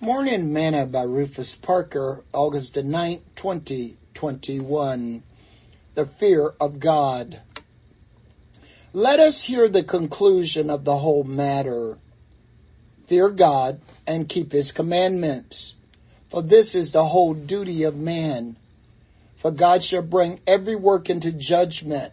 Morning Manna by Rufus Parker, August the 9th, 2021. The Fear of God. Let us hear the conclusion of the whole matter. Fear God and keep his commandments. For this is the whole duty of man. For God shall bring every work into judgment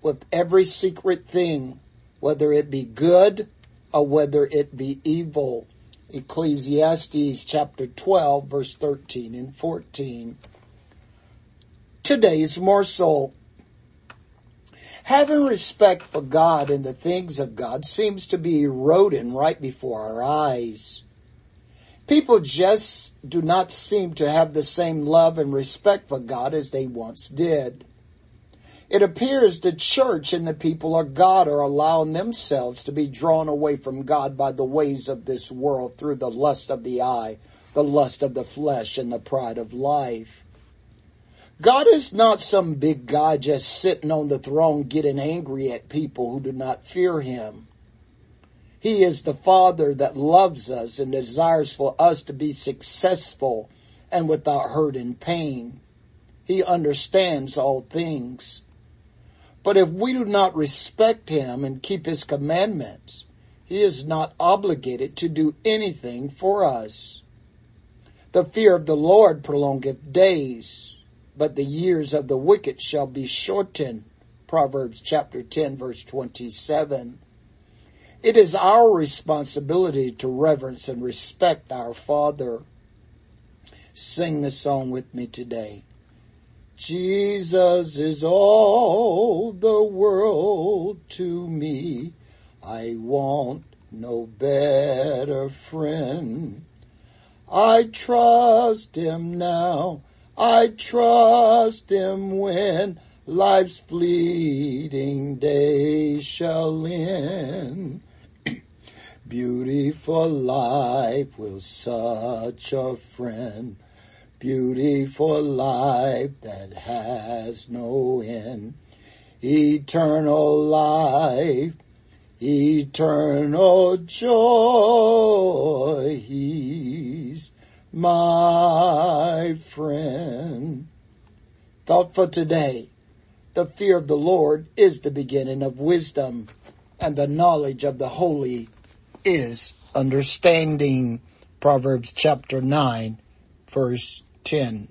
with every secret thing, whether it be good or whether it be evil. Ecclesiastes chapter 12 verse 13 and 14. Today's morsel. Having respect for God and the things of God seems to be eroding right before our eyes. People just do not seem to have the same love and respect for God as they once did. It appears the church and the people of God are allowing themselves to be drawn away from God by the ways of this world through the lust of the eye, the lust of the flesh, and the pride of life. God is not some big guy just sitting on the throne getting angry at people who do not fear him. He is the Father that loves us and desires for us to be successful and without hurt and pain. He understands all things. But if we do not respect him and keep his commandments, he is not obligated to do anything for us. The fear of the Lord prolongeth days, but the years of the wicked shall be shortened. Proverbs chapter 10 verse 27. It is our responsibility to reverence and respect our Father. Sing the song with me today. Jesus is all the world to me. I want no better friend. I trust him now. I trust him when life's fleeting days shall end. Beautiful life will such a friend beautiful life that has no end, eternal life, eternal joy. He's my friend. Thought for today. The fear of the Lord is the beginning of wisdom, and the knowledge of the holy is understanding. Proverbs chapter 9, verse 10.